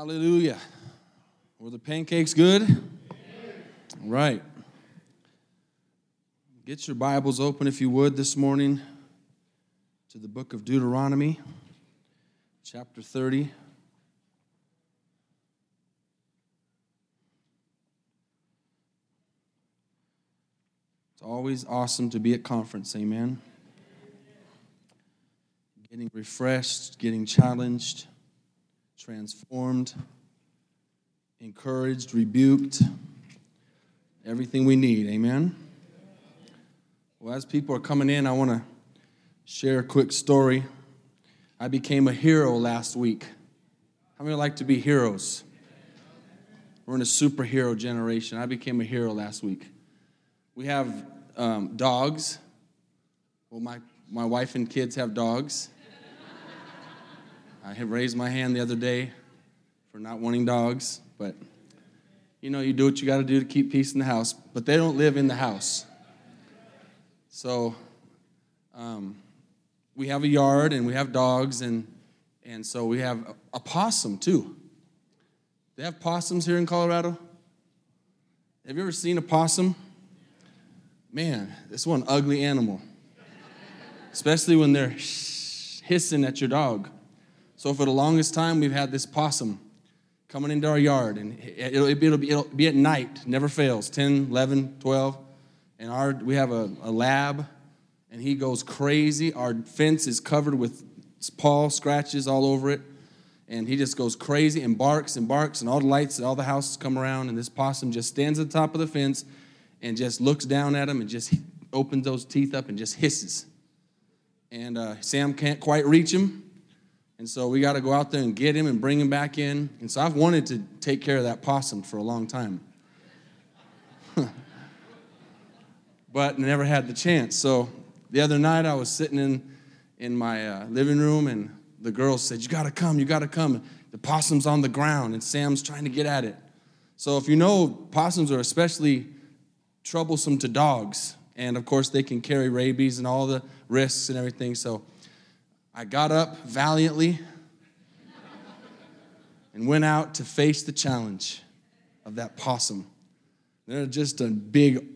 Hallelujah. Were the pancakes good? Right. Get your Bibles open, if you would, this morning to the book of Deuteronomy, chapter 30. It's always awesome to be at conference, amen. Getting refreshed, getting challenged transformed, encouraged, rebuked, everything we need. Amen? Well, as people are coming in, I want to share a quick story. I became a hero last week. How many like to be heroes? We're in a superhero generation. I became a hero last week. We have um, dogs. Well, my, my wife and kids have dogs. I had raised my hand the other day for not wanting dogs, but you know, you do what you got to do to keep peace in the house, but they don't live in the house. So um, we have a yard and we have dogs, and, and so we have a, a possum too. They have possums here in Colorado. Have you ever seen a possum? Man, this one ugly animal. Especially when they're hissing at your dog. So for the longest time, we've had this possum coming into our yard, and it'll, it'll, be, it'll be at night, never fails 10, 11, 12. And our, we have a, a lab, and he goes crazy. Our fence is covered with paw scratches all over it. And he just goes crazy and barks and barks, and all the lights, and all the houses come around, and this possum just stands at the top of the fence and just looks down at him and just opens those teeth up and just hisses. And uh, Sam can't quite reach him, and so we got to go out there and get him and bring him back in. And so I've wanted to take care of that possum for a long time. but never had the chance. So the other night I was sitting in, in my uh, living room and the girls said, You got to come, you got to come. The possum's on the ground and Sam's trying to get at it. So if you know, possums are especially troublesome to dogs. And of course, they can carry rabies and all the risks and everything. So I got up valiantly and went out to face the challenge of that possum. They're just a big,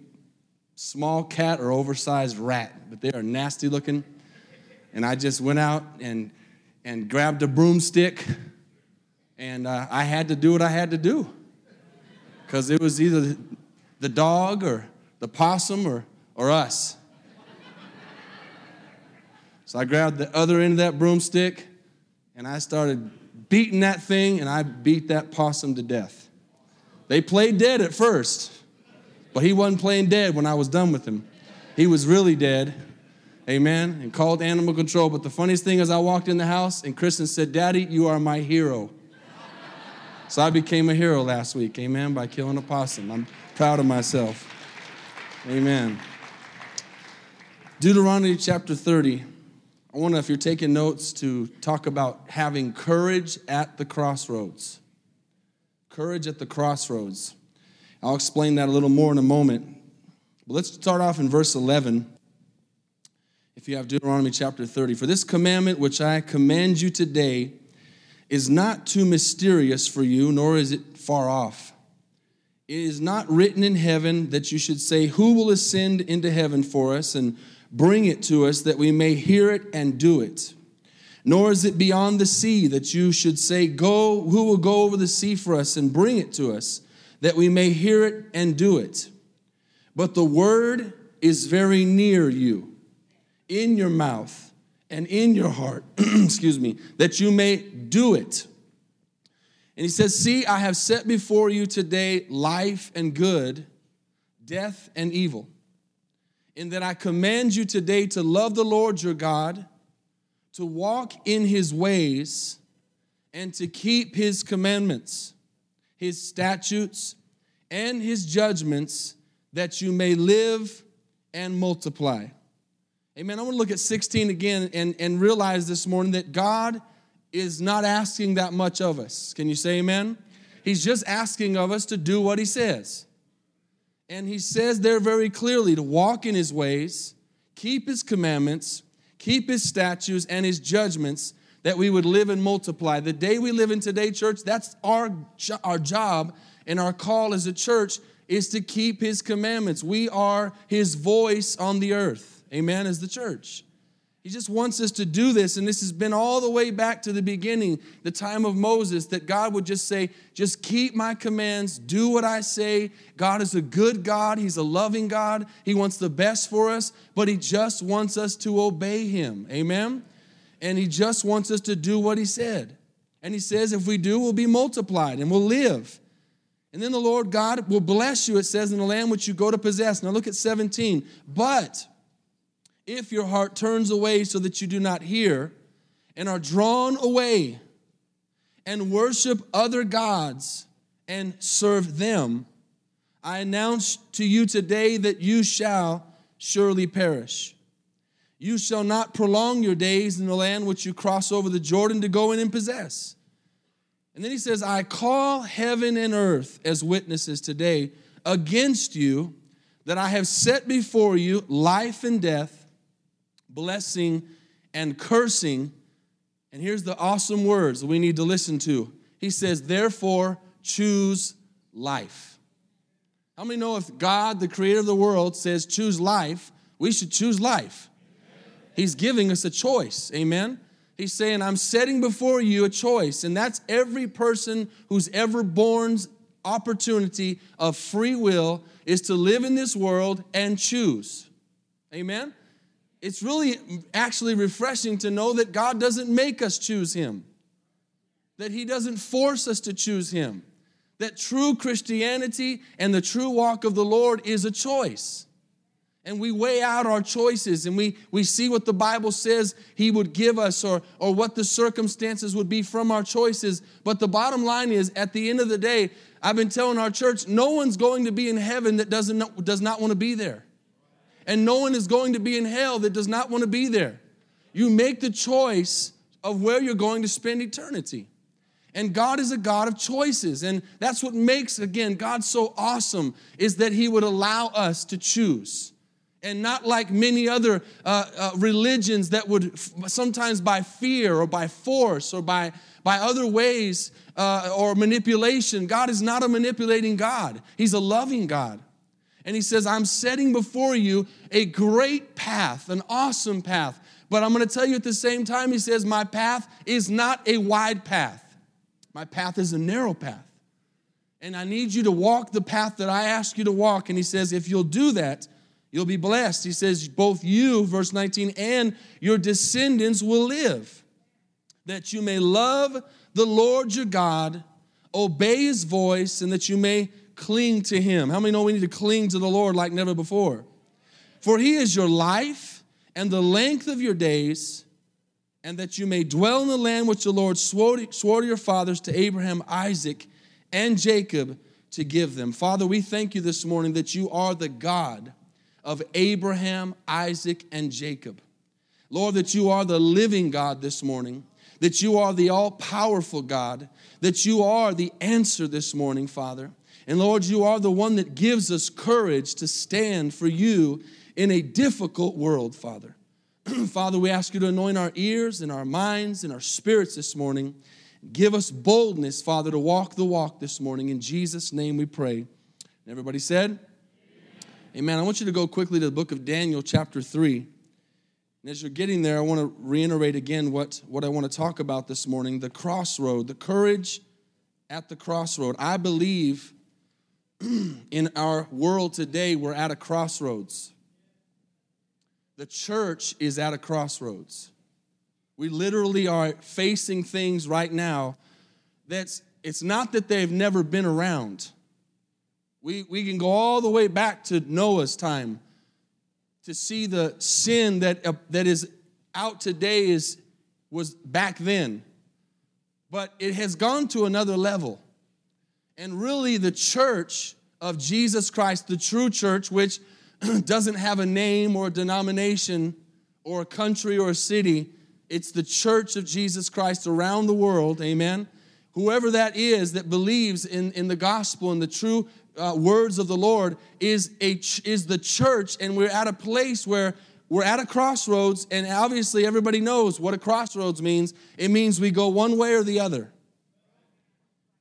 small cat or oversized rat, but they are nasty looking. And I just went out and, and grabbed a broomstick, and uh, I had to do what I had to do. Because it was either the dog or the possum or, or us. So I grabbed the other end of that broomstick and I started beating that thing and I beat that possum to death. They played dead at first, but he wasn't playing dead when I was done with him. He was really dead. Amen. And called animal control. But the funniest thing is, I walked in the house and Kristen said, Daddy, you are my hero. So I became a hero last week. Amen. By killing a possum. I'm proud of myself. Amen. Deuteronomy chapter 30. I wonder if you're taking notes to talk about having courage at the crossroads. Courage at the crossroads. I'll explain that a little more in a moment. But let's start off in verse 11. If you have Deuteronomy chapter 30, for this commandment which I command you today is not too mysterious for you, nor is it far off. It is not written in heaven that you should say, Who will ascend into heaven for us? and Bring it to us that we may hear it and do it. Nor is it beyond the sea that you should say, Go, who will go over the sea for us and bring it to us, that we may hear it and do it. But the word is very near you, in your mouth and in your heart, excuse me, that you may do it. And he says, See, I have set before you today life and good, death and evil in that I command you today to love the Lord your God, to walk in his ways, and to keep his commandments, his statutes, and his judgments, that you may live and multiply. Amen. I want to look at 16 again and, and realize this morning that God is not asking that much of us. Can you say amen? He's just asking of us to do what he says. And he says there very clearly to walk in his ways, keep his commandments, keep his statutes and his judgments, that we would live and multiply. The day we live in today, church, that's our, our job and our call as a church is to keep his commandments. We are his voice on the earth. Amen, as the church. He just wants us to do this. And this has been all the way back to the beginning, the time of Moses, that God would just say, Just keep my commands, do what I say. God is a good God, He's a loving God. He wants the best for us, but He just wants us to obey Him. Amen? And He just wants us to do what He said. And He says, If we do, we'll be multiplied and we'll live. And then the Lord God will bless you, it says, in the land which you go to possess. Now look at 17. But, if your heart turns away so that you do not hear and are drawn away and worship other gods and serve them, I announce to you today that you shall surely perish. You shall not prolong your days in the land which you cross over the Jordan to go in and possess. And then he says, I call heaven and earth as witnesses today against you that I have set before you life and death blessing, and cursing. And here's the awesome words we need to listen to. He says, Therefore, choose life. How many know if God, the creator of the world, says choose life, we should choose life? He's giving us a choice. Amen. He's saying, I'm setting before you a choice, and that's every person who's ever born's opportunity of free will is to live in this world and choose. Amen it's really actually refreshing to know that God doesn't make us choose Him, that He doesn't force us to choose Him, that true Christianity and the true walk of the Lord is a choice. And we weigh out our choices and we, we see what the Bible says He would give us or, or what the circumstances would be from our choices. But the bottom line is, at the end of the day, I've been telling our church, no one's going to be in heaven that doesn't, does not want to be there and no one is going to be in hell that does not want to be there. You make the choice of where you're going to spend eternity. And God is a God of choices. And that's what makes, again, God so awesome is that He would allow us to choose. And not like many other uh, uh, religions that would f- sometimes by fear or by force or by, by other ways uh, or manipulation. God is not a manipulating God, He's a loving God. And he says, I'm setting before you a great path, an awesome path. But I'm going to tell you at the same time, he says, My path is not a wide path, my path is a narrow path. And I need you to walk the path that I ask you to walk. And he says, If you'll do that, you'll be blessed. He says, Both you, verse 19, and your descendants will live, that you may love the Lord your God, obey his voice, and that you may cling to Him. How many know we need to cling to the Lord like never before? For He is your life and the length of your days, and that you may dwell in the land which the Lord swore to, swore to your fathers, to Abraham, Isaac, and Jacob, to give them. Father, we thank you this morning that you are the God of Abraham, Isaac, and Jacob. Lord, that you are the living God this morning, that you are the all powerful God, that you are the answer this morning, Father. And Lord, you are the one that gives us courage to stand for you in a difficult world, Father. Father, we ask you to anoint our ears and our minds and our spirits this morning. Give us boldness, Father, to walk the walk this morning. In Jesus' name we pray. And everybody said, Amen. Amen. I want you to go quickly to the book of Daniel, chapter 3. And as you're getting there, I want to reiterate again what, what I want to talk about this morning the crossroad, the courage at the crossroad. I believe in our world today, we're at a crossroads. The church is at a crossroads. We literally are facing things right now that's it's not that they've never been around. We, we can go all the way back to Noah's time to see the sin that, uh, that is out today is, was back then. But it has gone to another level. And really, the church of Jesus Christ, the true church, which doesn't have a name or a denomination or a country or a city, it's the church of Jesus Christ around the world, amen. Whoever that is that believes in, in the gospel and the true uh, words of the Lord is, a, is the church, and we're at a place where we're at a crossroads, and obviously everybody knows what a crossroads means. It means we go one way or the other.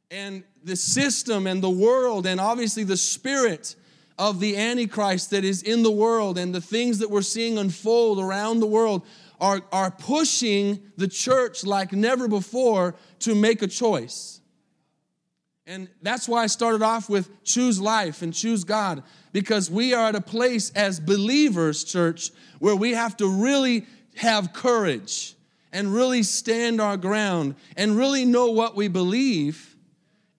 And the system and the world, and obviously the spirit of the Antichrist that is in the world, and the things that we're seeing unfold around the world are, are pushing the church like never before to make a choice. And that's why I started off with choose life and choose God, because we are at a place as believers, church, where we have to really have courage and really stand our ground and really know what we believe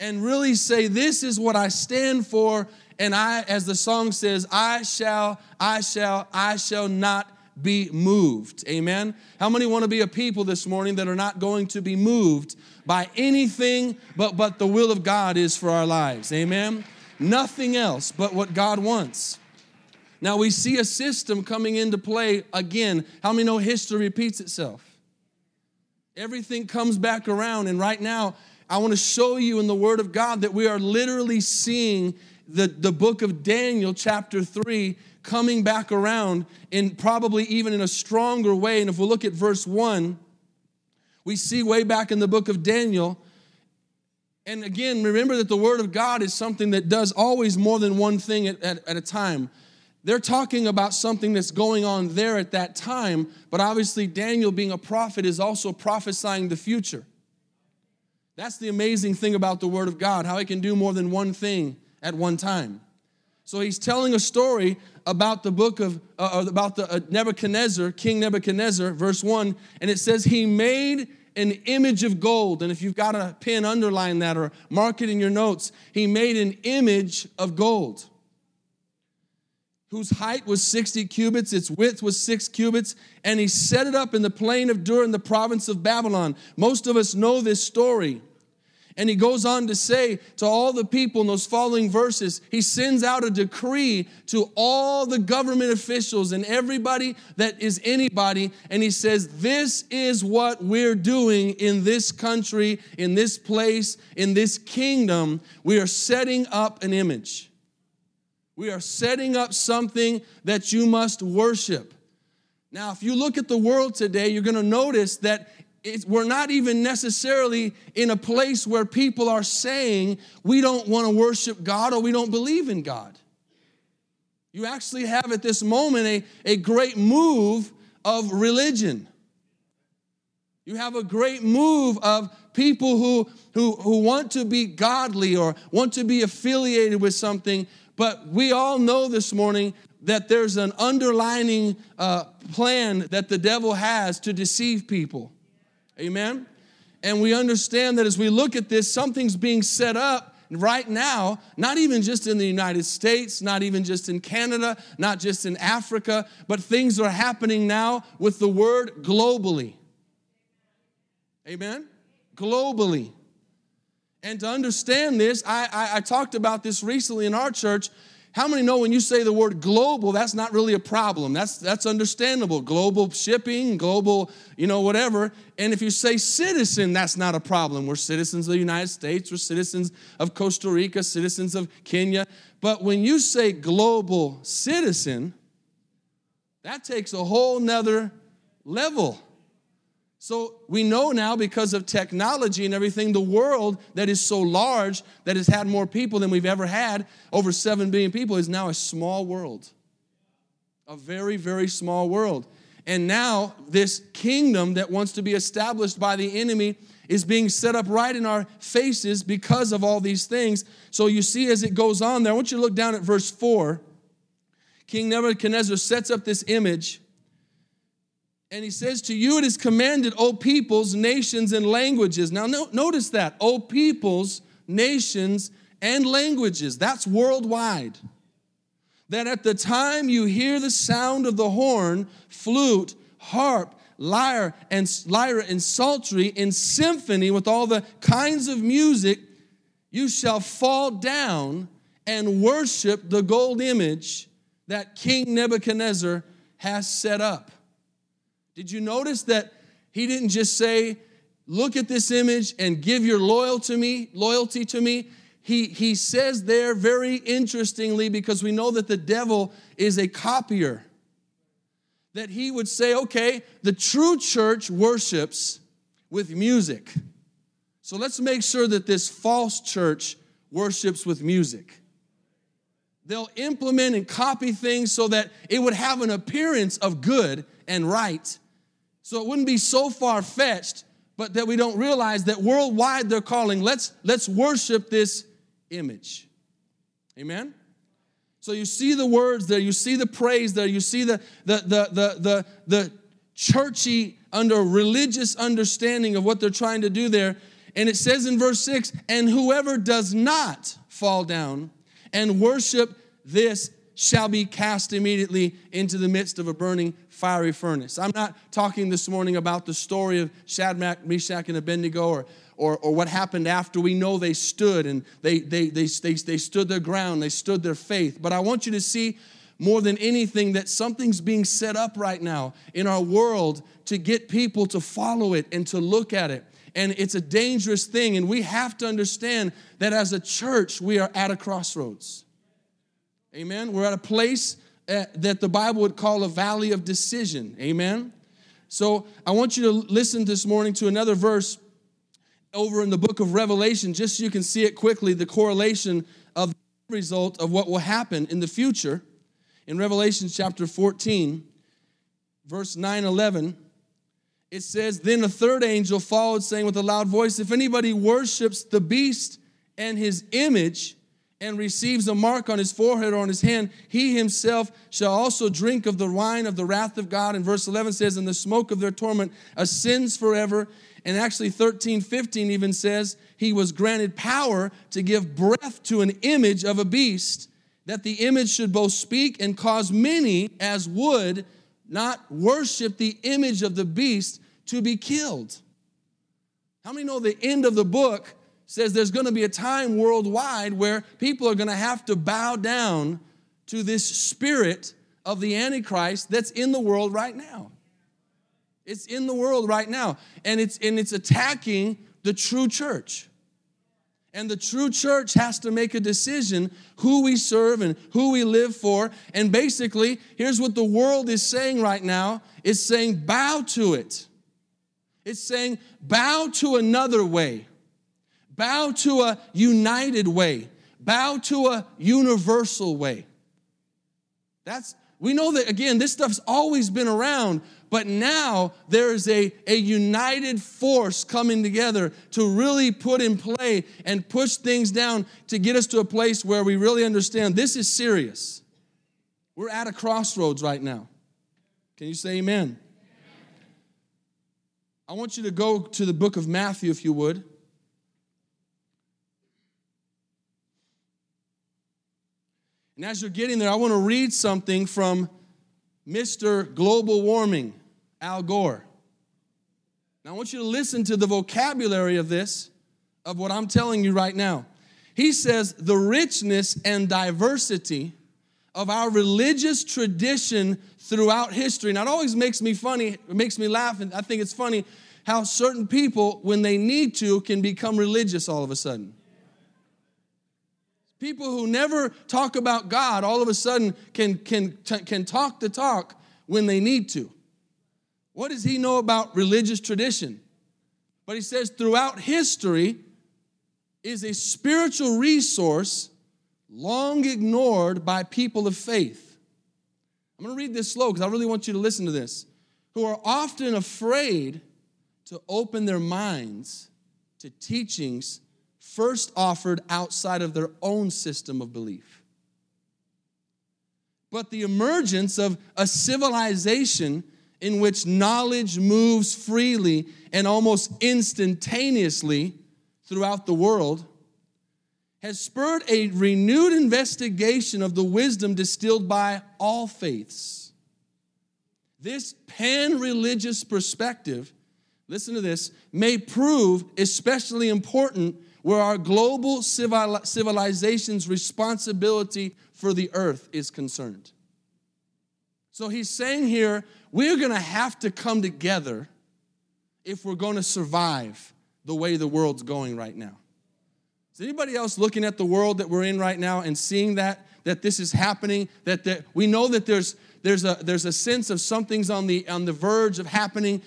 and really say, This is what I stand for. And I, as the song says, I shall, I shall, I shall not be moved. Amen. How many want to be a people this morning that are not going to be moved by anything but but the will of God is for our lives? Amen. Nothing else but what God wants. Now we see a system coming into play again. How many know history repeats itself? Everything comes back around, and right now, I want to show you in the Word of God that we are literally seeing the, the book of Daniel, chapter 3, coming back around in probably even in a stronger way. And if we look at verse 1, we see way back in the book of Daniel. And again, remember that the word of God is something that does always more than one thing at, at, at a time. They're talking about something that's going on there at that time, but obviously, Daniel, being a prophet, is also prophesying the future. That's the amazing thing about the Word of God, how it can do more than one thing at one time. So he's telling a story about the book of, uh, about the uh, Nebuchadnezzar, King Nebuchadnezzar, verse 1, and it says, He made an image of gold. And if you've got a pen, underline that or mark it in your notes. He made an image of gold whose height was 60 cubits, its width was six cubits, and he set it up in the plain of Dur in the province of Babylon. Most of us know this story. And he goes on to say to all the people in those following verses, he sends out a decree to all the government officials and everybody that is anybody. And he says, This is what we're doing in this country, in this place, in this kingdom. We are setting up an image. We are setting up something that you must worship. Now, if you look at the world today, you're going to notice that we're not even necessarily in a place where people are saying we don't want to worship God or we don't believe in God. You actually have at this moment a, a great move of religion. You have a great move of people who, who, who want to be godly or want to be affiliated with something, but we all know this morning that there's an underlining uh, plan that the devil has to deceive people. Amen? And we understand that as we look at this, something's being set up right now, not even just in the United States, not even just in Canada, not just in Africa, but things are happening now with the word globally. Amen? Globally. And to understand this, I, I, I talked about this recently in our church how many know when you say the word global, that's not really a problem? That's, that's understandable. Global shipping, global, you know, whatever. And if you say citizen, that's not a problem. We're citizens of the United States, we're citizens of Costa Rica, citizens of Kenya. But when you say global citizen, that takes a whole nother level. So we know now because of technology and everything, the world that is so large, that has had more people than we've ever had, over 7 billion people, is now a small world. A very, very small world. And now this kingdom that wants to be established by the enemy is being set up right in our faces because of all these things. So you see as it goes on there, I want you to look down at verse 4. King Nebuchadnezzar sets up this image and he says, To you it is commanded, O peoples, nations, and languages. Now, no, notice that. O peoples, nations, and languages. That's worldwide. That at the time you hear the sound of the horn, flute, harp, lyre, and lyre and psaltery in symphony with all the kinds of music, you shall fall down and worship the gold image that King Nebuchadnezzar has set up. Did you notice that he didn't just say, look at this image and give your loyal to me, loyalty to me? He, he says there very interestingly, because we know that the devil is a copier. that he would say, okay, the true church worships with music. So let's make sure that this false church worships with music. They'll implement and copy things so that it would have an appearance of good and right. So it wouldn't be so far fetched, but that we don't realize that worldwide they're calling, let's, let's worship this image. Amen? So you see the words there, you see the praise there, you see the, the, the, the, the, the churchy under religious understanding of what they're trying to do there. And it says in verse 6 and whoever does not fall down and worship this shall be cast immediately into the midst of a burning fiery furnace. I'm not talking this morning about the story of Shadrach, Meshach, and Abednego or, or, or what happened after we know they stood and they, they, they, they, they stood their ground, they stood their faith. But I want you to see more than anything that something's being set up right now in our world to get people to follow it and to look at it and it's a dangerous thing. And we have to understand that as a church, we are at a crossroads. Amen. We're at a place uh, that the Bible would call a valley of decision. Amen. So I want you to listen this morning to another verse over in the book of Revelation, just so you can see it quickly the correlation of the result of what will happen in the future. In Revelation chapter 14, verse 9 11 it says, Then a third angel followed, saying with a loud voice, If anybody worships the beast and his image, and receives a mark on his forehead or on his hand, he himself shall also drink of the wine of the wrath of God. And verse 11 says, And the smoke of their torment ascends forever. And actually, 13, 15 even says, He was granted power to give breath to an image of a beast, that the image should both speak and cause many as would not worship the image of the beast to be killed. How many know the end of the book says there's going to be a time worldwide where people are going to have to bow down to this spirit of the Antichrist that's in the world right now. It's in the world right now, and it's, and it's attacking the true church. And the true church has to make a decision who we serve and who we live for. And basically, here's what the world is saying right now it's saying, bow to it. It's saying, bow to another way, bow to a united way, bow to a universal way. That's, we know that, again, this stuff's always been around, but now there is a, a united force coming together to really put in play and push things down to get us to a place where we really understand this is serious. We're at a crossroads right now. Can you say amen? I want you to go to the book of Matthew, if you would. And as you're getting there, I want to read something from Mr. Global Warming, Al Gore. Now, I want you to listen to the vocabulary of this, of what I'm telling you right now. He says, the richness and diversity of our religious tradition throughout history. Now, it always makes me funny, it makes me laugh, and I think it's funny how certain people, when they need to, can become religious all of a sudden. People who never talk about God all of a sudden can, can, can talk the talk when they need to. What does he know about religious tradition? But he says throughout history is a spiritual resource long ignored by people of faith. I'm going to read this slow because I really want you to listen to this. Who are often afraid to open their minds to teachings first offered outside of their own system of belief. But the emergence of a civilization in which knowledge moves freely and almost instantaneously throughout the world has spurred a renewed investigation of the wisdom distilled by all faiths. This pan religious perspective, listen to this, may prove especially important where our global civilization's responsibility for the earth is concerned. So he's saying here, we're gonna have to come together if we're gonna survive the way the world's going right now. Is anybody else looking at the world that we're in right now and seeing that that this is happening? That, that we know that there's there's a, there's a sense of something's on the, on the verge of happening.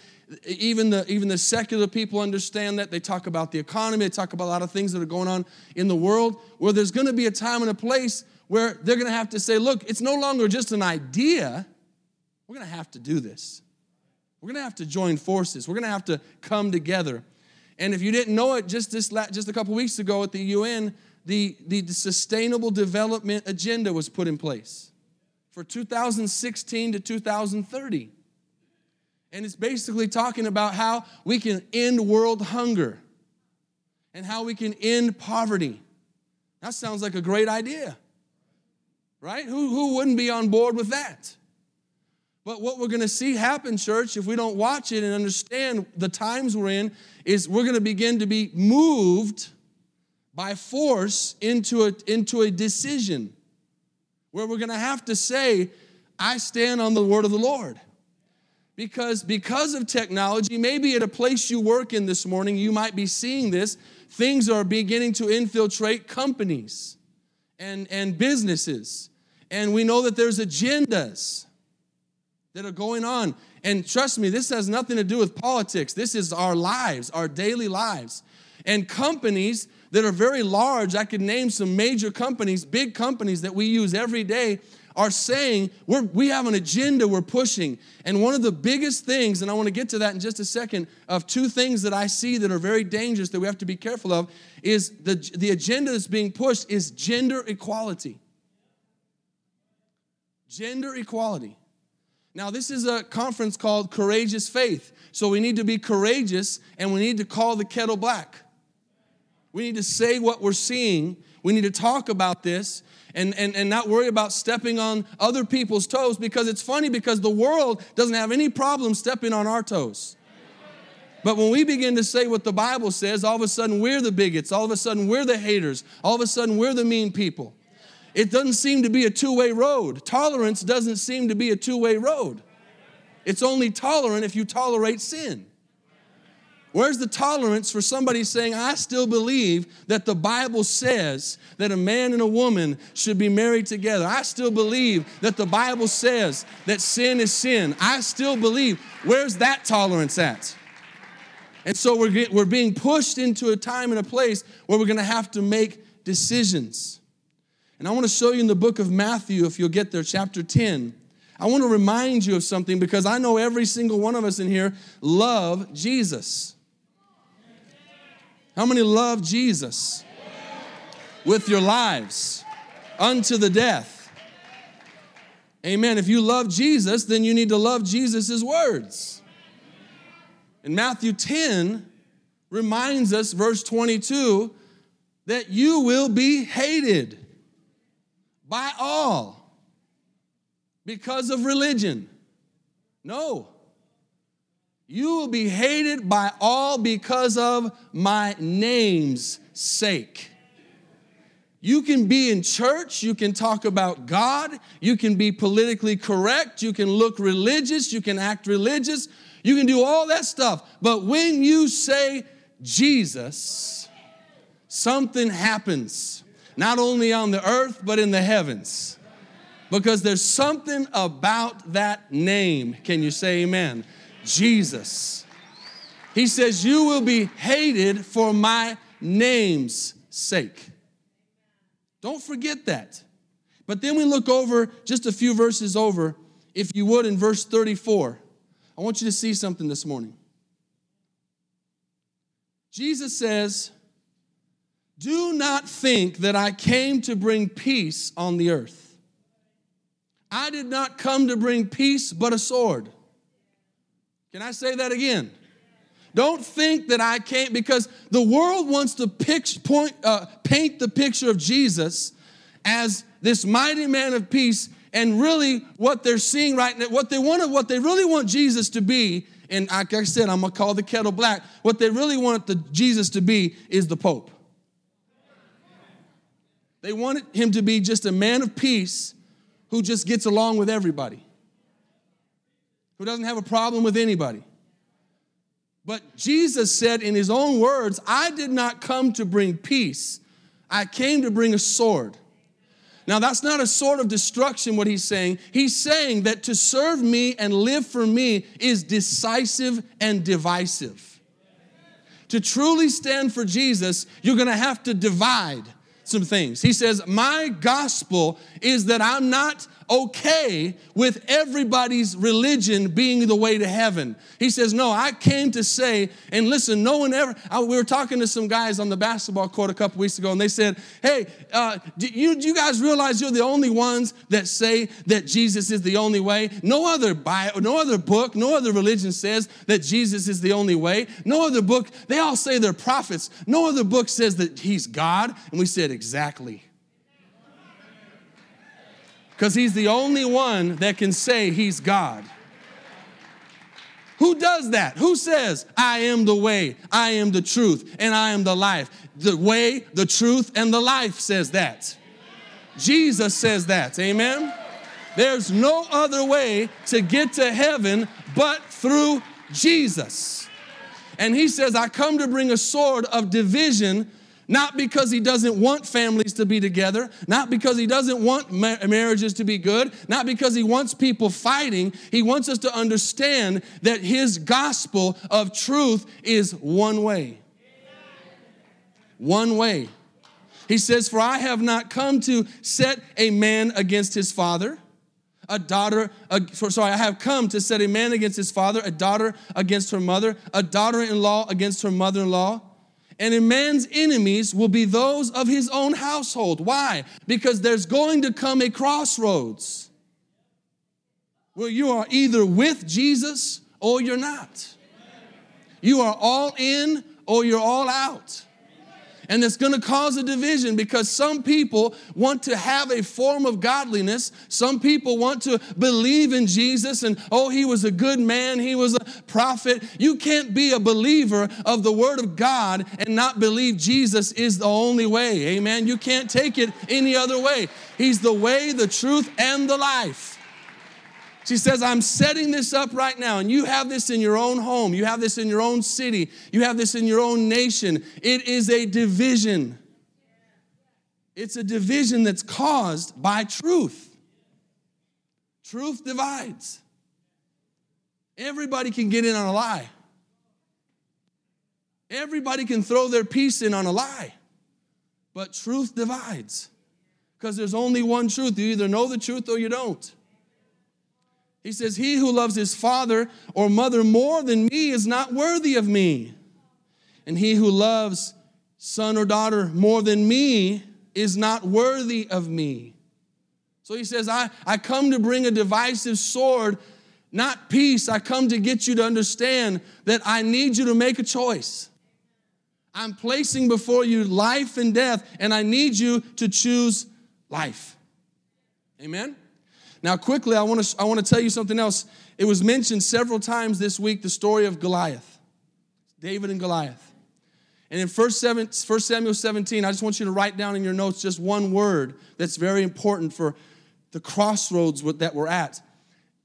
Even the, even the secular people understand that. They talk about the economy, they talk about a lot of things that are going on in the world, where there's going to be a time and a place where they're going to have to say, look, it's no longer just an idea. We're going to have to do this. We're going to have to join forces. We're going to have to come together. And if you didn't know it, just this just a couple weeks ago at the UN, the, the Sustainable Development Agenda was put in place for 2016 to 2030. And it's basically talking about how we can end world hunger and how we can end poverty. That sounds like a great idea, right? Who, who wouldn't be on board with that? But what we're going to see happen, church, if we don't watch it and understand the times we're in, is we're going to begin to be moved by force into a, into a decision where we're going to have to say, I stand on the word of the Lord. Because, because of technology, maybe at a place you work in this morning, you might be seeing this. Things are beginning to infiltrate companies and, and businesses. And we know that there's agendas that are going on. And trust me, this has nothing to do with politics. This is our lives, our daily lives. And companies that are very large, I could name some major companies, big companies that we use every day, are saying we're, we have an agenda we're pushing. And one of the biggest things, and I want to get to that in just a second, of two things that I see that are very dangerous that we have to be careful of, is the, the agenda that's being pushed is gender equality. Gender equality. Now, this is a conference called Courageous Faith. So we need to be courageous and we need to call the kettle black. We need to say what we're seeing. We need to talk about this and, and, and not worry about stepping on other people's toes because it's funny because the world doesn't have any problem stepping on our toes. But when we begin to say what the Bible says, all of a sudden we're the bigots, all of a sudden we're the haters, all of a sudden we're the mean people. It doesn't seem to be a two way road. Tolerance doesn't seem to be a two way road. It's only tolerant if you tolerate sin. Where's the tolerance for somebody saying, I still believe that the Bible says that a man and a woman should be married together? I still believe that the Bible says that sin is sin. I still believe. Where's that tolerance at? And so we're, get, we're being pushed into a time and a place where we're going to have to make decisions. And I want to show you in the book of Matthew, if you'll get there, chapter 10. I want to remind you of something because I know every single one of us in here love Jesus. How many love Jesus? With your lives unto the death. Amen. If you love Jesus, then you need to love Jesus' words. And Matthew 10 reminds us, verse 22, that you will be hated by all because of religion. No. You will be hated by all because of my name's sake. You can be in church, you can talk about God, you can be politically correct, you can look religious, you can act religious, you can do all that stuff. But when you say Jesus, something happens not only on the earth, but in the heavens. Because there's something about that name. Can you say amen? Jesus. He says, You will be hated for my name's sake. Don't forget that. But then we look over just a few verses over, if you would, in verse 34. I want you to see something this morning. Jesus says, do not think that I came to bring peace on the earth. I did not come to bring peace, but a sword. Can I say that again? Don't think that I can't, because the world wants to point, uh, paint the picture of Jesus as this mighty man of peace, and really what they're seeing right now, what they want, what they really want Jesus to be, and like I said, I'm gonna call the kettle black. What they really want the Jesus to be is the Pope. They wanted him to be just a man of peace who just gets along with everybody, who doesn't have a problem with anybody. But Jesus said in his own words, I did not come to bring peace, I came to bring a sword. Now, that's not a sword of destruction, what he's saying. He's saying that to serve me and live for me is decisive and divisive. To truly stand for Jesus, you're gonna have to divide some things. He says, My gospel is that I'm not okay with everybody's religion being the way to heaven. He says, No, I came to say, and listen, no one ever, I, we were talking to some guys on the basketball court a couple weeks ago, and they said, Hey, uh, do, you, do you guys realize you're the only ones that say that Jesus is the only way? No other Bible, no other book, no other religion says that Jesus is the only way. No other book, they all say they're prophets. No other book says that he's God. And we said, Exactly because he's the only one that can say he's God. Who does that? Who says, I am the way, I am the truth, and I am the life? The way, the truth, and the life says that. Jesus says that. Amen? There's no other way to get to heaven but through Jesus. And he says, I come to bring a sword of division not because he doesn't want families to be together, not because he doesn't want ma- marriages to be good, not because he wants people fighting. He wants us to understand that his gospel of truth is one way. One way. He says, For I have not come to set a man against his father, a daughter, a, sorry, I have come to set a man against his father, a daughter against her mother, a daughter in law against her mother in law. And a man's enemies will be those of his own household. Why? Because there's going to come a crossroads where you are either with Jesus or you're not. You are all in or you're all out. And it's going to cause a division because some people want to have a form of godliness. Some people want to believe in Jesus and, oh, he was a good man, he was a prophet. You can't be a believer of the Word of God and not believe Jesus is the only way. Amen. You can't take it any other way. He's the way, the truth, and the life. She says, I'm setting this up right now, and you have this in your own home, you have this in your own city, you have this in your own nation. It is a division. It's a division that's caused by truth. Truth divides. Everybody can get in on a lie. Everybody can throw their piece in on a lie. But truth divides. Because there's only one truth. You either know the truth or you don't. He says, He who loves his father or mother more than me is not worthy of me. And he who loves son or daughter more than me is not worthy of me. So he says, I, I come to bring a divisive sword, not peace. I come to get you to understand that I need you to make a choice. I'm placing before you life and death, and I need you to choose life. Amen? Now, quickly, I want to I want to tell you something else. It was mentioned several times this week the story of Goliath, David and Goliath. And in 1 Samuel 17, I just want you to write down in your notes just one word that's very important for the crossroads that we're at.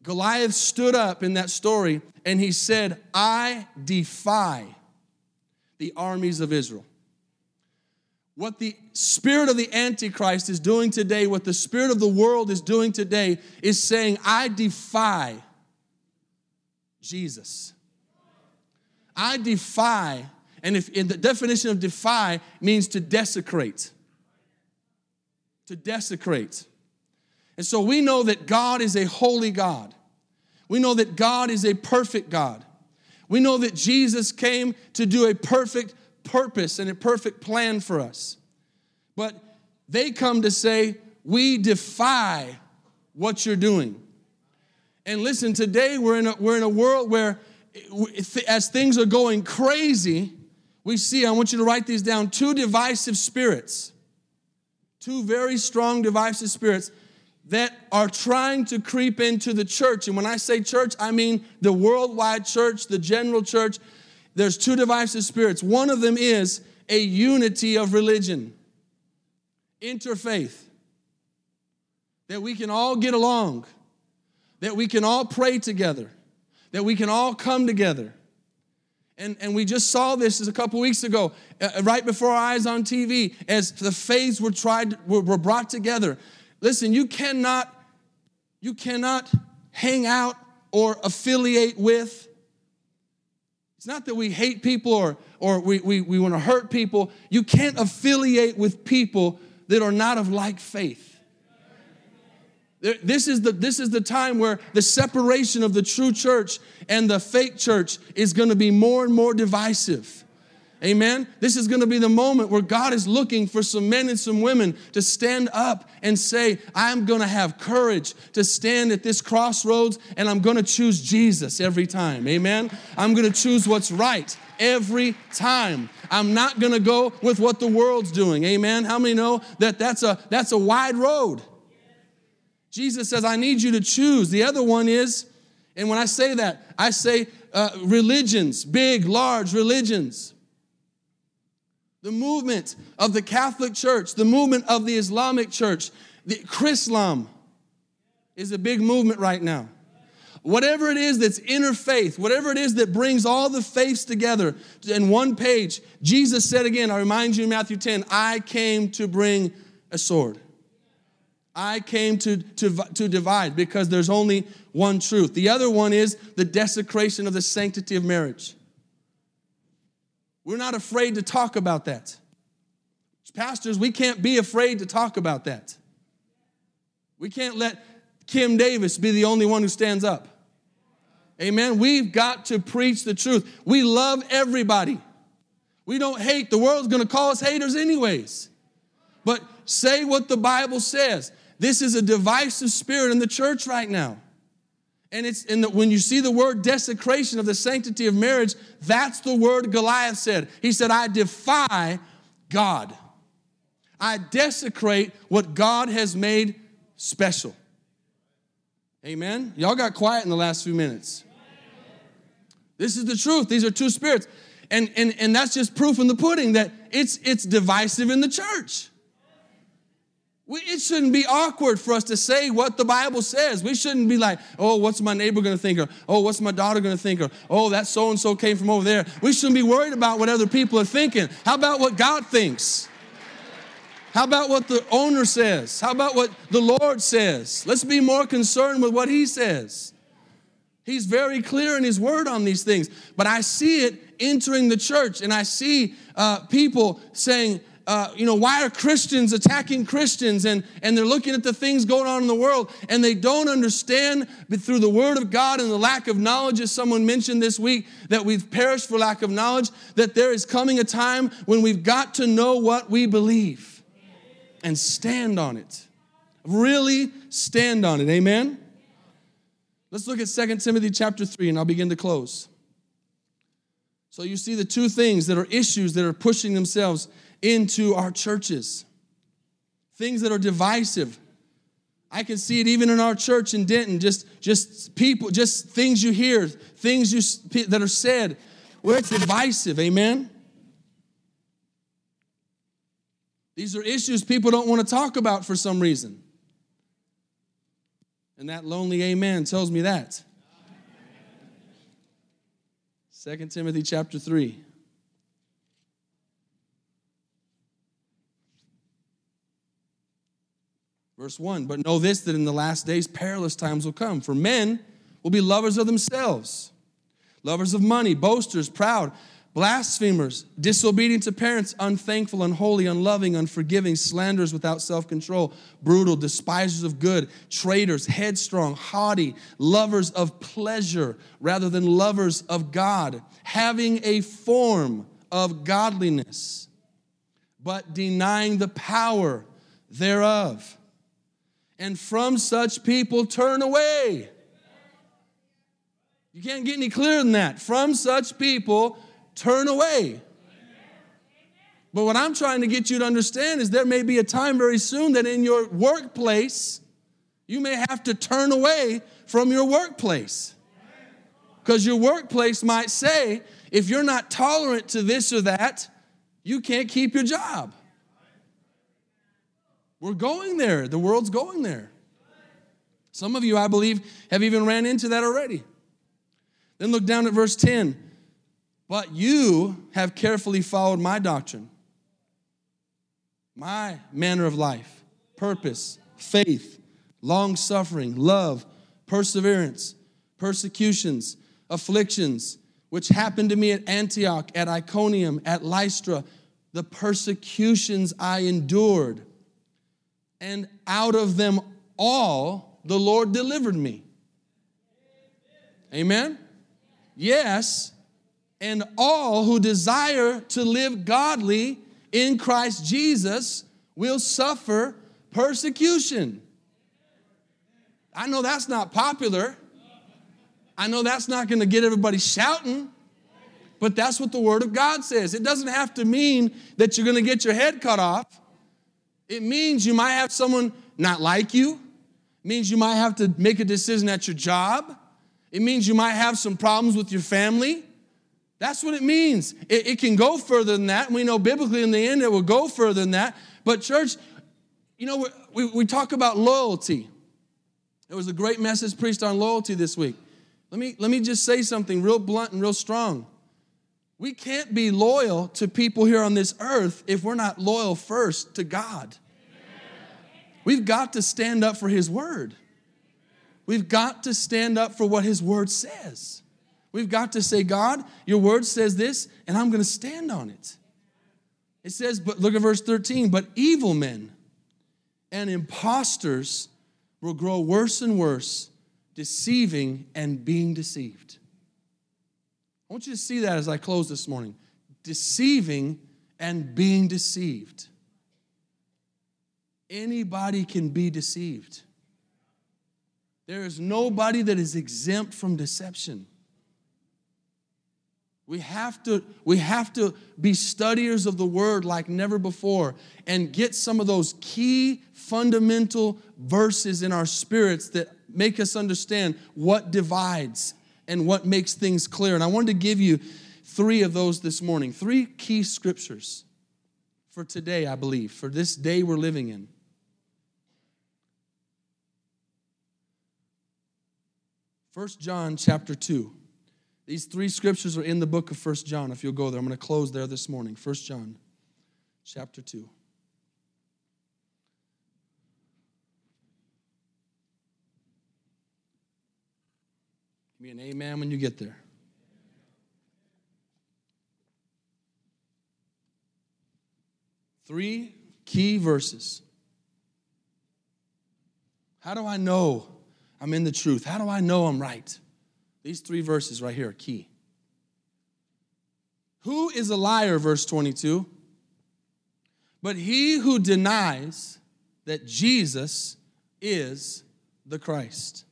Goliath stood up in that story and he said, I defy the armies of Israel. What the spirit of the Antichrist is doing today, what the spirit of the world is doing today, is saying, I defy Jesus. I defy, and if the definition of defy means to desecrate. To desecrate. And so we know that God is a holy God. We know that God is a perfect God. We know that Jesus came to do a perfect purpose and a perfect plan for us. But they come to say, We defy what you're doing. And listen, today we're in a, we're in a world where, as things are going crazy, we see, I want you to write these down, two divisive spirits, two very strong divisive spirits that are trying to creep into the church. And when I say church, I mean the worldwide church, the general church, there's two divisive spirits. One of them is a unity of religion, interfaith, that we can all get along, that we can all pray together, that we can all come together. And, and we just saw this a couple weeks ago, uh, right before our eyes on TV, as the faiths were tried were, were brought together. Listen, you cannot, you cannot hang out or affiliate with. It's not that we hate people or, or we, we, we want to hurt people. You can't affiliate with people that are not of like faith. This is, the, this is the time where the separation of the true church and the fake church is going to be more and more divisive. Amen. This is going to be the moment where God is looking for some men and some women to stand up and say, I'm going to have courage to stand at this crossroads and I'm going to choose Jesus every time. Amen. I'm going to choose what's right every time. I'm not going to go with what the world's doing. Amen. How many know that that's a that's a wide road? Jesus says, I need you to choose. The other one is, and when I say that, I say uh, religions, big, large religions. The movement of the Catholic Church, the movement of the Islamic Church, the Chrislam is a big movement right now. Whatever it is that's interfaith, whatever it is that brings all the faiths together in one page, Jesus said again, I remind you in Matthew 10, I came to bring a sword. I came to, to, to divide because there's only one truth. The other one is the desecration of the sanctity of marriage. We're not afraid to talk about that. Pastors, we can't be afraid to talk about that. We can't let Kim Davis be the only one who stands up. Amen. We've got to preach the truth. We love everybody. We don't hate. The world's going to call us haters, anyways. But say what the Bible says. This is a divisive spirit in the church right now. And it's in the, when you see the word desecration of the sanctity of marriage, that's the word Goliath said. He said, I defy God. I desecrate what God has made special. Amen. Y'all got quiet in the last few minutes. This is the truth. These are two spirits. And, and, and that's just proof in the pudding that it's, it's divisive in the church. We, it shouldn't be awkward for us to say what the Bible says. We shouldn't be like, oh, what's my neighbor gonna think? Or, oh, what's my daughter gonna think? Or, oh, that so and so came from over there. We shouldn't be worried about what other people are thinking. How about what God thinks? How about what the owner says? How about what the Lord says? Let's be more concerned with what He says. He's very clear in His word on these things. But I see it entering the church, and I see uh, people saying, uh, you know, why are Christians attacking Christians? And, and they're looking at the things going on in the world and they don't understand, but through the Word of God and the lack of knowledge, as someone mentioned this week, that we've perished for lack of knowledge, that there is coming a time when we've got to know what we believe and stand on it. Really stand on it. Amen? Let's look at 2 Timothy chapter 3 and I'll begin to close. So you see the two things that are issues that are pushing themselves into our churches. Things that are divisive. I can see it even in our church in Denton, just, just people, just things you hear, things you, that are said where it's divisive, amen? These are issues people don't want to talk about for some reason. And that lonely amen tells me that. 2 Timothy chapter 3. Verse 1 But know this that in the last days perilous times will come, for men will be lovers of themselves, lovers of money, boasters, proud, blasphemers, disobedient to parents, unthankful, unholy, unloving, unforgiving, slanderers without self control, brutal, despisers of good, traitors, headstrong, haughty, lovers of pleasure rather than lovers of God, having a form of godliness, but denying the power thereof and from such people turn away. You can't get any clearer than that. From such people, turn away. But what I'm trying to get you to understand is there may be a time very soon that in your workplace, you may have to turn away from your workplace. Because your workplace might say, if you're not tolerant to this or that, you can't keep your job. We're going there. The world's going there. Some of you, I believe, have even ran into that already. Then look down at verse 10. But you have carefully followed my doctrine, my manner of life, purpose, faith, long suffering, love, perseverance, persecutions, afflictions, which happened to me at Antioch, at Iconium, at Lystra, the persecutions I endured. And out of them all, the Lord delivered me. Amen? Yes, and all who desire to live godly in Christ Jesus will suffer persecution. I know that's not popular. I know that's not going to get everybody shouting, but that's what the Word of God says. It doesn't have to mean that you're going to get your head cut off. It means you might have someone not like you. It means you might have to make a decision at your job. It means you might have some problems with your family. That's what it means. It, it, can go further than that. We know biblically in the end it will go further than that. But, church, you know, we, we talk about loyalty. There was a great message preached on loyalty this week. Let me, let me just say something real blunt and real strong. We can't be loyal to people here on this earth if we're not loyal first to God. We've got to stand up for His word. We've got to stand up for what His word says. We've got to say, God, your word says this, and I'm going to stand on it. It says, but look at verse 13, but evil men and impostors will grow worse and worse, deceiving and being deceived. I want you to see that as I close this morning. Deceiving and being deceived. Anybody can be deceived. There is nobody that is exempt from deception. We have to, we have to be studiers of the word like never before and get some of those key fundamental verses in our spirits that make us understand what divides and what makes things clear. And I wanted to give you three of those this morning, three key scriptures for today, I believe, for this day we're living in. First John chapter 2. These three scriptures are in the book of First John. If you'll go there, I'm going to close there this morning. First John chapter 2. Give me an amen when you get there. Three key verses. How do I know I'm in the truth? How do I know I'm right? These three verses right here are key. Who is a liar, verse 22? But he who denies that Jesus is the Christ.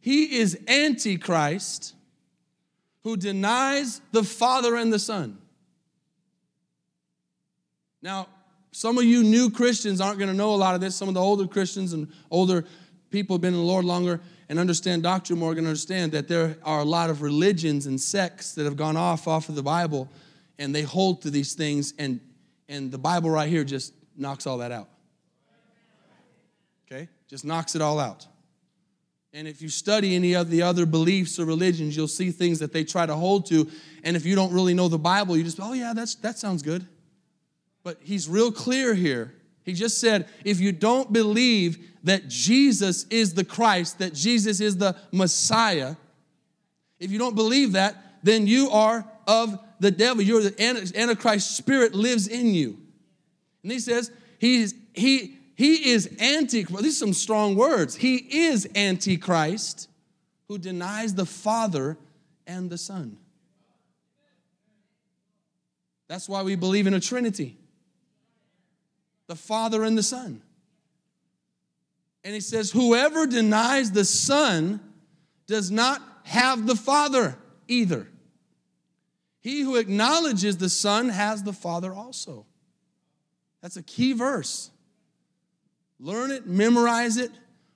He is Antichrist who denies the Father and the Son. Now, some of you new Christians aren't going to know a lot of this. Some of the older Christians and older people have been in the Lord longer and understand doctrine more can understand that there are a lot of religions and sects that have gone off off of the Bible and they hold to these things and and the Bible right here just knocks all that out. Okay? Just knocks it all out. And if you study any of the other beliefs or religions, you'll see things that they try to hold to. And if you don't really know the Bible, you just, oh yeah, that's that sounds good. But he's real clear here he just said, if you don't believe that Jesus is the Christ, that Jesus is the Messiah, if you don't believe that, then you are of the devil. You're the Antichrist spirit lives in you. And he says, he's, he, he is Antichrist. These are some strong words. He is Antichrist who denies the Father and the Son. That's why we believe in a Trinity the Father and the Son. And he says, Whoever denies the Son does not have the Father either. He who acknowledges the Son has the Father also. That's a key verse. Learn it, memorize it,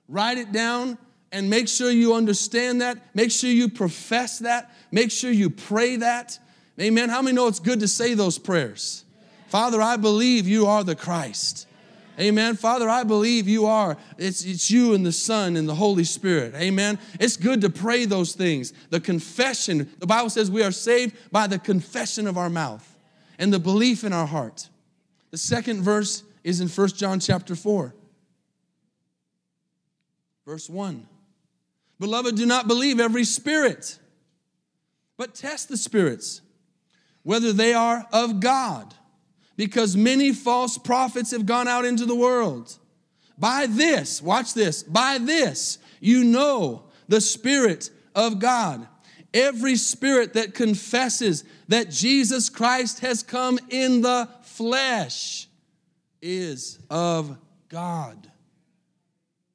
write it down, and make sure you understand that. Make sure you profess that. Make sure you pray that. Amen. How many know it's good to say those prayers? Father, I believe you are the Christ. Amen. Father, I believe you are. It's, it's you and the Son and the Holy Spirit. Amen. It's good to pray those things. The confession, the Bible says we are saved by the confession of our mouth and the belief in our heart. The second verse is in First John chapter 4. Verse 1 Beloved, do not believe every spirit, but test the spirits, whether they are of God, because many false prophets have gone out into the world. By this, watch this, by this you know the Spirit of God. Every spirit that confesses that Jesus Christ has come in the flesh is of God.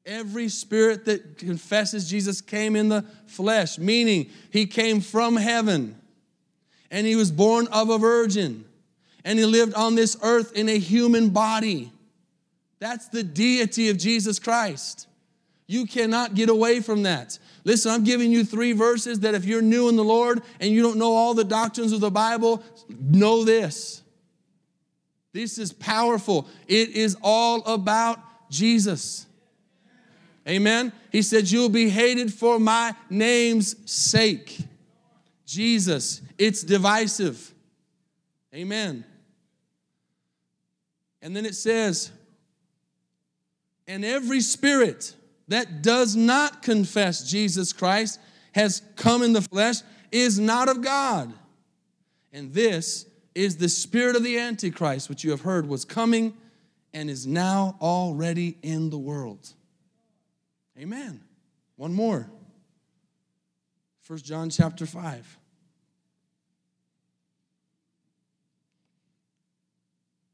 Every spirit that confesses Jesus came in the flesh, meaning he came from heaven and he was born of a virgin and he lived on this earth in a human body. That's the deity of Jesus Christ. You cannot get away from that. Listen, I'm giving you three verses that if you're new in the Lord and you don't know all the doctrines of the Bible, know this. This is powerful. It is all about Jesus. Amen. He said, You'll be hated for my name's sake. Jesus, it's divisive. Amen. And then it says, And every spirit that does not confess Jesus Christ has come in the flesh is not of God. And this is the spirit of the Antichrist, which you have heard was coming and is now already in the world. Amen. One more. First John chapter 5.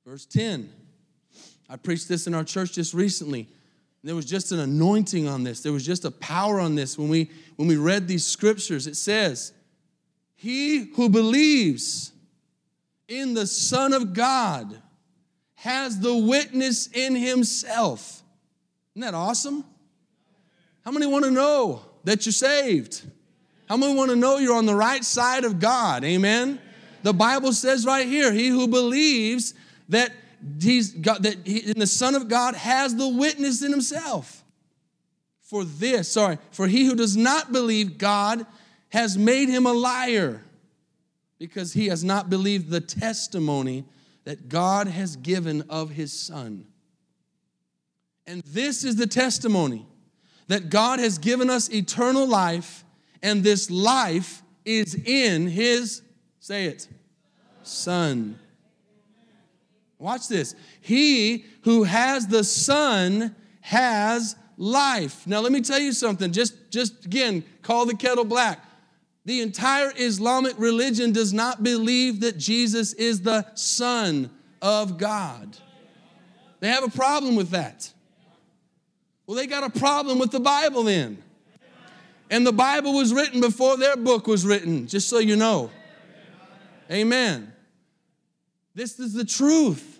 Verse 10. I preached this in our church just recently. There was just an anointing on this. There was just a power on this when we when we read these scriptures. It says, "He who believes in the Son of God has the witness in himself." Isn't that awesome? How many want to know that you're saved? How many want to know you're on the right side of God? Amen. The Bible says right here, he who believes that he's got that he, and the Son of God has the witness in himself. For this, sorry, for he who does not believe God has made him a liar because he has not believed the testimony that God has given of his Son. And this is the testimony that God has given us eternal life, and this life is in His, say it, Son. Watch this. He who has the Son has life. Now, let me tell you something. Just, just again, call the kettle black. The entire Islamic religion does not believe that Jesus is the Son of God. They have a problem with that. Well, they got a problem with the Bible then. And the Bible was written before their book was written, just so you know. Amen. This is the truth.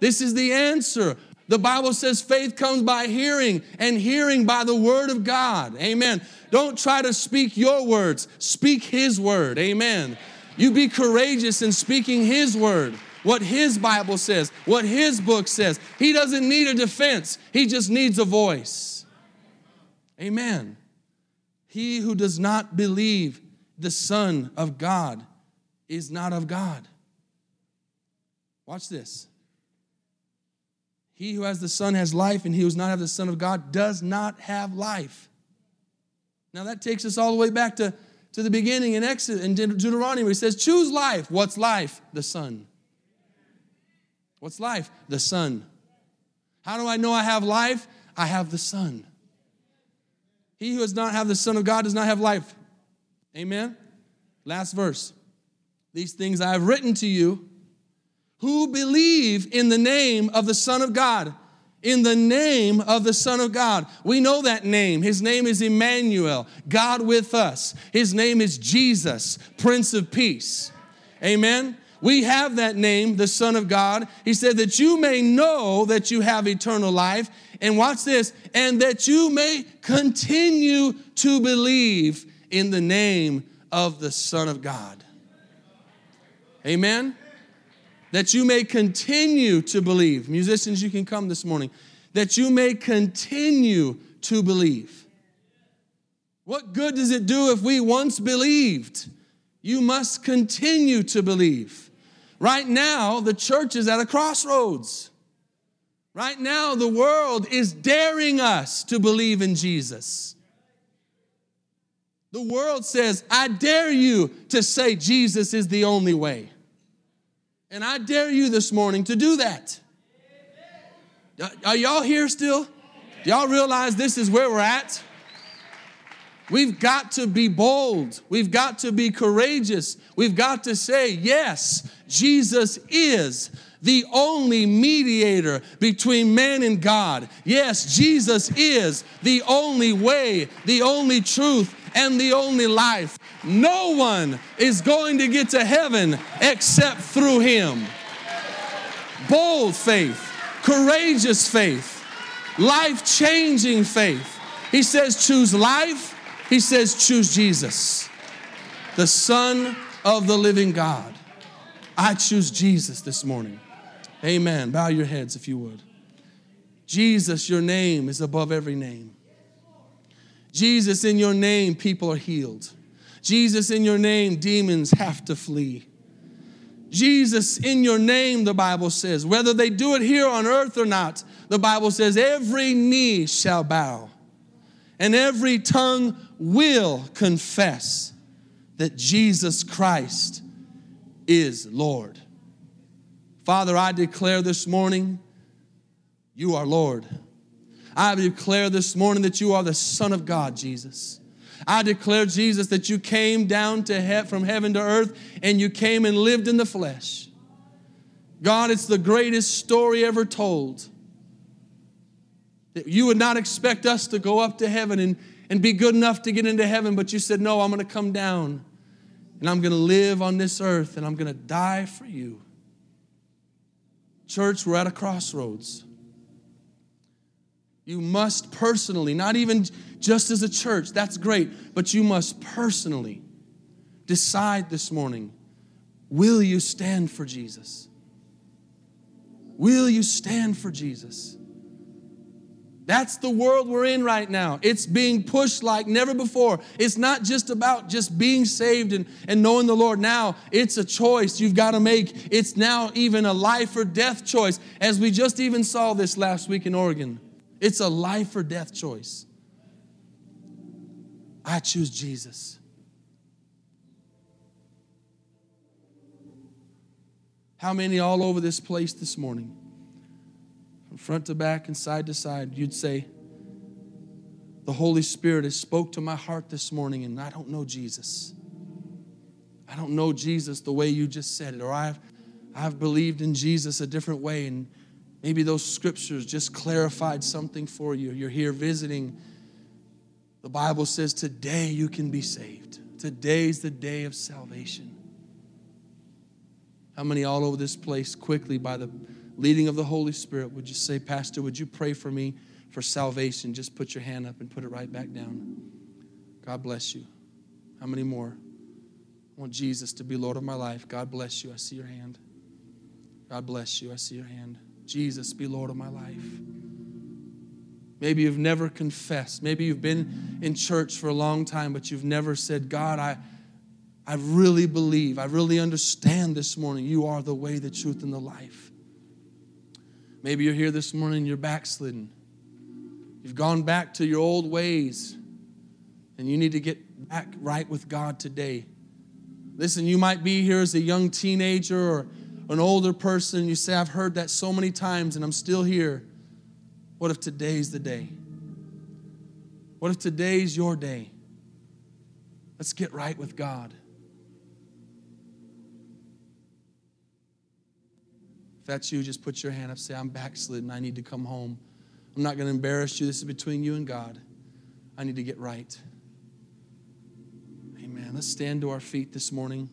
This is the answer. The Bible says faith comes by hearing, and hearing by the word of God. Amen. Don't try to speak your words, speak His word. Amen. You be courageous in speaking His word what his Bible says, what his book says. He doesn't need a defense, he just needs a voice. Amen. He who does not believe the Son of God is not of God. Watch this. He who has the Son has life, and he who does not have the Son of God does not have life. Now that takes us all the way back to, to the beginning in Exodus in Deuteronomy where he says, Choose life. What's life? The Son. What's life? The Son. How do I know I have life? I have the Son. He who does not have the Son of God does not have life. Amen? Last verse. These things I have written to you who believe in the name of the Son of God. In the name of the Son of God. We know that name. His name is Emmanuel, God with us. His name is Jesus, Prince of Peace. Amen? We have that name, the Son of God. He said that you may know that you have eternal life. And watch this, and that you may continue to believe in the name of the Son of God. Amen? That you may continue to believe. Musicians, you can come this morning. That you may continue to believe. What good does it do if we once believed? You must continue to believe. Right now, the church is at a crossroads. Right now, the world is daring us to believe in Jesus. The world says, I dare you to say Jesus is the only way. And I dare you this morning to do that. Are y'all here still? Do y'all realize this is where we're at? We've got to be bold. We've got to be courageous. We've got to say, yes, Jesus is the only mediator between man and God. Yes, Jesus is the only way, the only truth, and the only life. No one is going to get to heaven except through him. Bold faith, courageous faith, life changing faith. He says, choose life he says, Choose Jesus, the Son of the living God. I choose Jesus this morning. Amen. Bow your heads if you would. Jesus, your name is above every name. Jesus, in your name, people are healed. Jesus, in your name, demons have to flee. Jesus, in your name, the Bible says, whether they do it here on earth or not, the Bible says, every knee shall bow and every tongue will confess that Jesus Christ is Lord. Father, I declare this morning, you are Lord. I declare this morning that you are the Son of God, Jesus. I declare, Jesus, that you came down to he- from heaven to earth and you came and lived in the flesh. God, it's the greatest story ever told. That you would not expect us to go up to heaven and, and be good enough to get into heaven, but you said, No, I'm going to come down and I'm going to live on this earth and I'm going to die for you. Church, we're at a crossroads. You must personally, not even just as a church, that's great, but you must personally decide this morning will you stand for Jesus? Will you stand for Jesus? That's the world we're in right now. It's being pushed like never before. It's not just about just being saved and, and knowing the Lord. Now it's a choice you've got to make. It's now even a life or death choice, as we just even saw this last week in Oregon. It's a life or death choice. I choose Jesus. How many all over this place this morning? From front to back and side to side, you'd say, The Holy Spirit has spoke to my heart this morning, and I don't know Jesus. I don't know Jesus the way you just said it, or I've, I've believed in Jesus a different way, and maybe those scriptures just clarified something for you. You're here visiting. The Bible says today you can be saved. Today's the day of salvation. How many all over this place quickly by the leading of the Holy Spirit, would you say, Pastor, would you pray for me for salvation? Just put your hand up and put it right back down. God bless you. How many more? I want Jesus to be Lord of my life. God bless you. I see your hand. God bless you. I see your hand. Jesus, be Lord of my life. Maybe you've never confessed. Maybe you've been in church for a long time, but you've never said, God, I, I really believe, I really understand this morning you are the way, the truth, and the life. Maybe you're here this morning, you're backslidden. You've gone back to your old ways, and you need to get back right with God today. Listen, you might be here as a young teenager or an older person. You say, I've heard that so many times, and I'm still here. What if today's the day? What if today's your day? Let's get right with God. If that's you, just put your hand up. Say, I'm backslidden. I need to come home. I'm not going to embarrass you. This is between you and God. I need to get right. Amen. Let's stand to our feet this morning.